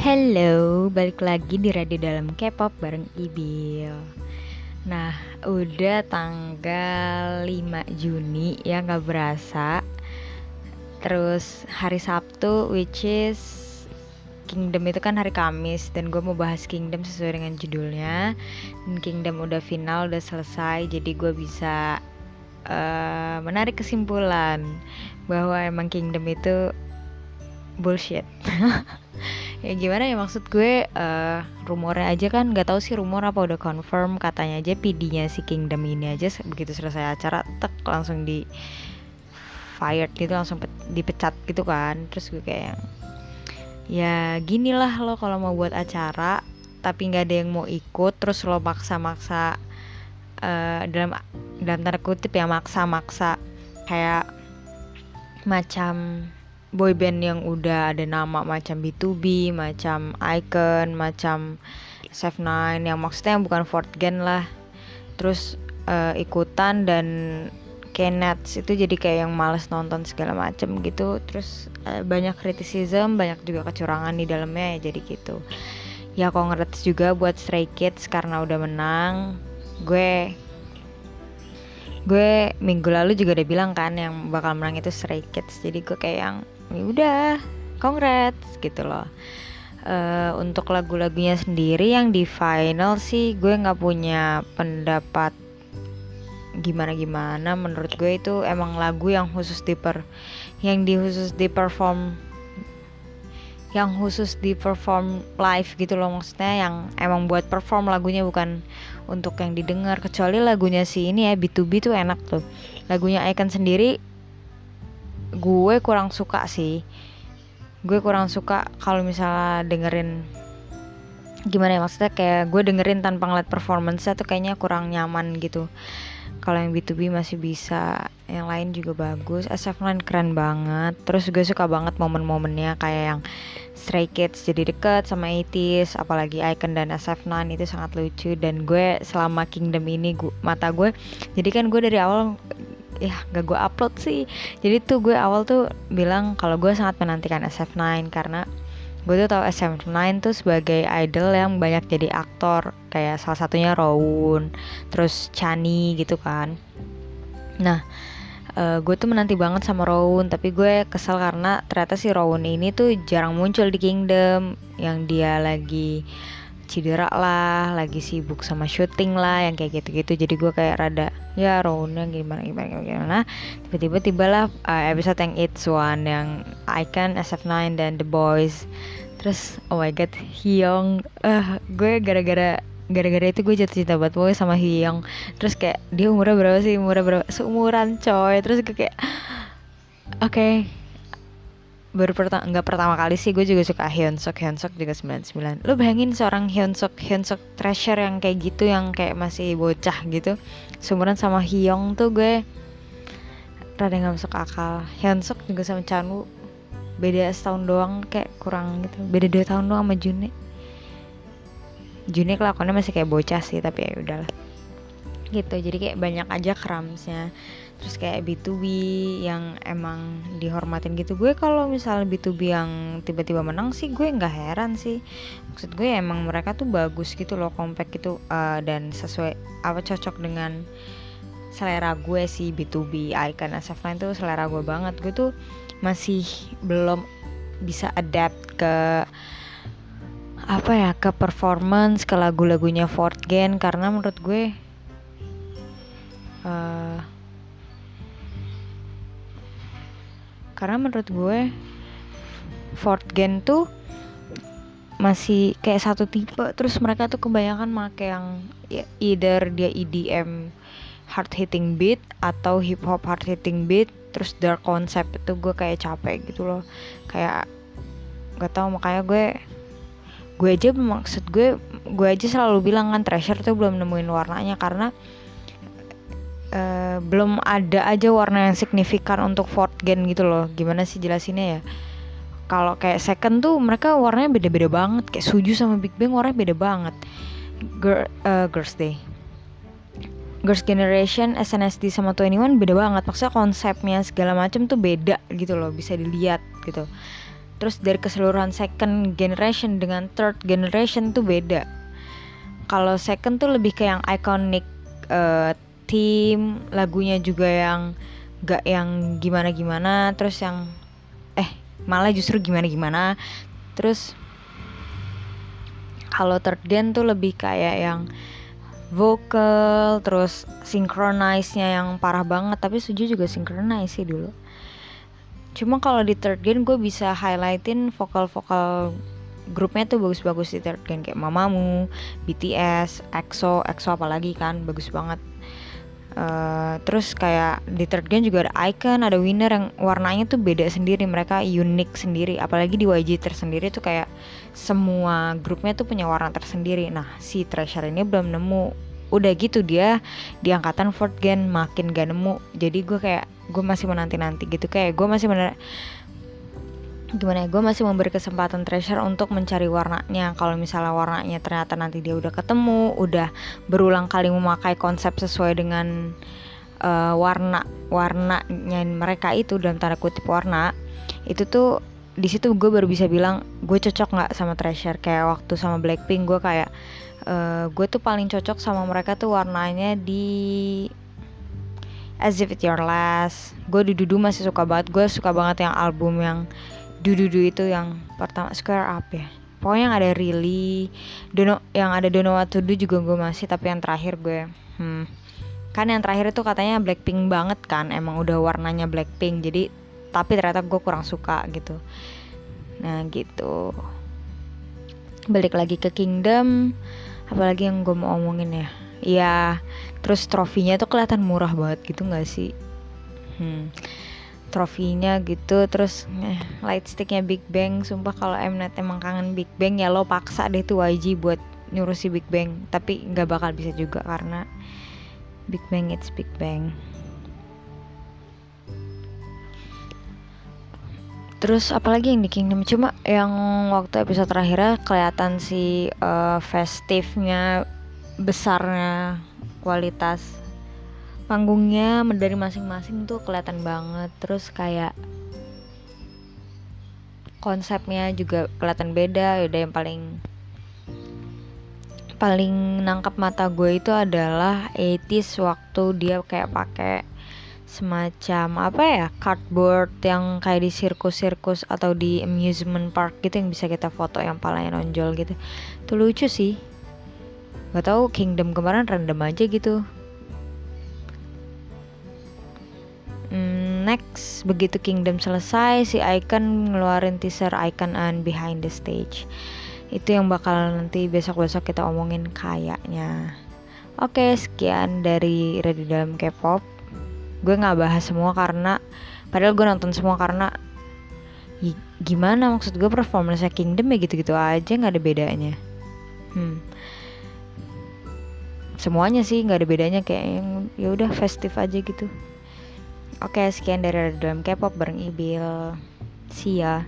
Hello, balik lagi di Radio Dalam K-pop bareng Ibil. Nah, udah tanggal 5 Juni ya nggak berasa. Terus hari Sabtu which is Kingdom itu kan hari Kamis dan gue mau bahas Kingdom sesuai dengan judulnya. Dan Kingdom udah final, udah selesai, jadi gue bisa uh, menarik kesimpulan bahwa emang Kingdom itu bullshit. ya gimana ya maksud gue uh, rumornya aja kan nggak tahu sih rumor apa udah confirm katanya aja PD-nya si Kingdom ini aja begitu selesai acara tek langsung di fired gitu langsung dipecat gitu kan terus gue kayak ya gini lah lo kalau mau buat acara tapi nggak ada yang mau ikut terus lo maksa-maksa uh, dalam dalam tanda kutip ya maksa-maksa kayak macam boyband yang udah ada nama macam B2B, macam Icon, macam Save9 yang maksudnya yang bukan fourth gen lah. Terus uh, ikutan dan Kenets itu jadi kayak yang males nonton segala macem gitu. Terus uh, banyak criticism, banyak juga kecurangan di dalamnya ya jadi gitu. Ya congrats juga buat Stray Kids karena udah menang. Gue gue minggu lalu juga udah bilang kan yang bakal menang itu Stray Kids jadi gue kayak yang ya udah congrats gitu loh. Uh, untuk lagu-lagunya sendiri yang di final sih gue nggak punya pendapat gimana gimana menurut gue itu emang lagu yang khusus di per yang di khusus di perform yang khusus di perform live gitu loh maksudnya. Yang emang buat perform lagunya bukan untuk yang didengar. Kecuali lagunya si ini ya B2B tuh enak tuh. Lagunya Icon sendiri gue kurang suka sih. Gue kurang suka kalau misalnya dengerin gimana ya maksudnya kayak gue dengerin tanpa ngeliat performance tuh kayaknya kurang nyaman gitu. Kalau yang B2B masih bisa yang lain juga bagus. SF9 keren banget. Terus gue suka banget momen-momennya kayak yang Stray Kids jadi deket sama 80s apalagi Icon dan SF9 itu sangat lucu. Dan gue selama Kingdom ini gue, mata gue jadi kan gue dari awal ya gak gue upload sih. Jadi tuh gue awal tuh bilang kalau gue sangat menantikan SF9 karena gue tuh tahu SF9 tuh sebagai idol yang banyak jadi aktor kayak salah satunya Rowoon terus Chani gitu kan. Nah uh, gue tuh menanti banget sama Rowoon tapi gue kesal karena ternyata si Rowoon ini tuh jarang muncul di Kingdom yang dia lagi cedera lah lagi sibuk sama syuting lah yang kayak gitu-gitu. Jadi gue kayak rada ya roundnya gimana gimana gimana, tiba-tiba tibalah uh, episode yang It's One yang Icon SF9 dan The Boys. Terus oh my god Hyung uh, gue gara-gara gara-gara itu gue jatuh cinta banget pokoknya sama Hyung. Terus kayak dia umurnya berapa sih? Umurnya berapa? Seumuran coy. Terus gue kayak oke okay, baru pertama nggak pertama kali sih gue juga suka Hyunsuk. Hyunsuk juga 99 lu bayangin seorang Hyunsuk Hyunsuk treasure yang kayak gitu yang kayak masih bocah gitu. Seumuran sama Hyung tuh gue rada nggak masuk akal. Hyunsuk juga sama Chanwoo beda setahun doang kayak kurang gitu. Beda dua tahun doang sama June. June kelakuannya masih kayak bocah sih tapi ya udahlah. Gitu jadi kayak banyak aja kramsnya terus kayak B2B yang emang dihormatin gitu. Gue kalau misalnya B2B yang tiba-tiba menang sih gue nggak heran sih. Maksud gue emang mereka tuh bagus gitu loh compact gitu uh, dan sesuai apa cocok dengan selera gue sih B2B Icon SF9 tuh selera gue banget. Gue tuh masih belum bisa adapt ke apa ya ke performance ke lagu-lagunya Fort Gen karena menurut gue uh, karena menurut gue Ford Gen tuh masih kayak satu tipe. Terus mereka tuh kebanyakan make yang ya, either dia EDM hard hitting beat atau hip hop hard hitting beat. Terus dark concept itu gue kayak capek gitu loh. Kayak gak tau makanya gue gue aja maksud gue gue aja selalu bilang kan treasure tuh belum nemuin warnanya. Karena uh, belum ada aja warna yang signifikan untuk fourth gen gitu loh. Gimana sih jelasinnya ya? Kalau kayak second tuh mereka warnanya beda-beda banget. Kayak Suju sama Big Bang warnanya beda banget. Girl, uh, Girls Day. Girls Generation, SNSD sama 21 beda banget. Maksudnya konsepnya segala macam tuh beda gitu loh. Bisa dilihat gitu. Terus dari keseluruhan second generation dengan third generation tuh beda. Kalau second tuh lebih ke yang iconic uh, theme lagunya juga yang gak yang gimana gimana terus yang eh malah justru gimana gimana terus kalau third gen tuh lebih kayak yang vokal terus synchronize-nya yang parah banget tapi Suju juga synchronize sih dulu. Cuma kalau di third gen gue bisa highlightin vokal-vokal grupnya tuh bagus-bagus di third gen kayak Mamamoo, BTS, EXO, EXO apalagi kan bagus banget Uh, terus kayak di third gen juga ada icon, ada winner yang warnanya tuh beda sendiri, mereka unik sendiri. Apalagi di YG tersendiri tuh kayak semua grupnya tuh punya warna tersendiri. Nah si Treasure ini belum nemu. Udah gitu dia di angkatan fourth gen makin gak nemu. Jadi gue kayak gue masih menanti-nanti gitu kayak gue masih bener gimana ya gue masih memberi kesempatan treasure untuk mencari warnanya. Kalau misalnya warnanya ternyata nanti dia udah ketemu udah berulang kali memakai konsep sesuai dengan uh, warna warnanya mereka itu dalam tanda kutip warna itu tuh di situ gue baru bisa bilang gue cocok nggak sama treasure kayak waktu sama blackpink gue kayak uh, gue tuh paling cocok sama mereka tuh warnanya di As If It's Your Last. Gue di Dudu masih suka banget gue suka banget yang album yang Dudu itu yang pertama Square Up ya? Pokoknya yang ada Really Dono yang ada Dono Watudu juga gue masih tapi yang terakhir gue hmm. Kan yang terakhir itu katanya Blackpink banget kan emang udah warnanya Blackpink jadi tapi ternyata gue kurang suka gitu. Nah gitu. Balik lagi ke Kingdom apalagi yang gue mau omongin ya? Ya terus trofinya tuh kelihatan murah banget gitu nggak sih? Hmm trofinya gitu terus eh, lightsticknya Big Bang. Sumpah kalau Mnet emang kangen Big Bang ya lo paksa deh tuh YG buat nyuruh si Big Bang. Tapi nggak bakal bisa juga karena Big Bang it's Big Bang. Terus apalagi yang di Kingdom? Cuma yang waktu episode terakhirnya kelihatan si uh, festifnya besarnya kualitas panggungnya dari masing-masing tuh kelihatan banget. Terus kayak konsepnya juga kelihatan beda. Udah yang paling paling nangkap mata gue itu adalah 80s waktu dia kayak pakai semacam apa ya cardboard yang kayak di sirkus-sirkus atau di amusement park gitu yang bisa kita foto yang palanya nonjol gitu. Tuh lucu sih. Gak tau Kingdom kemarin random aja gitu. Next, begitu Kingdom selesai, si Icon ngeluarin teaser Icon and Behind the Stage. Itu yang bakal nanti besok-besok kita omongin kayaknya. Oke, sekian dari Ready Dalam K-pop. Gue nggak bahas semua karena, padahal gue nonton semua karena gimana maksud gue performance Kingdom ya gitu-gitu aja nggak ada bedanya. Hmm semuanya sih nggak ada bedanya kayak yang ya udah festif aja gitu oke sekian dari dalam K-pop bareng Ibil. See ya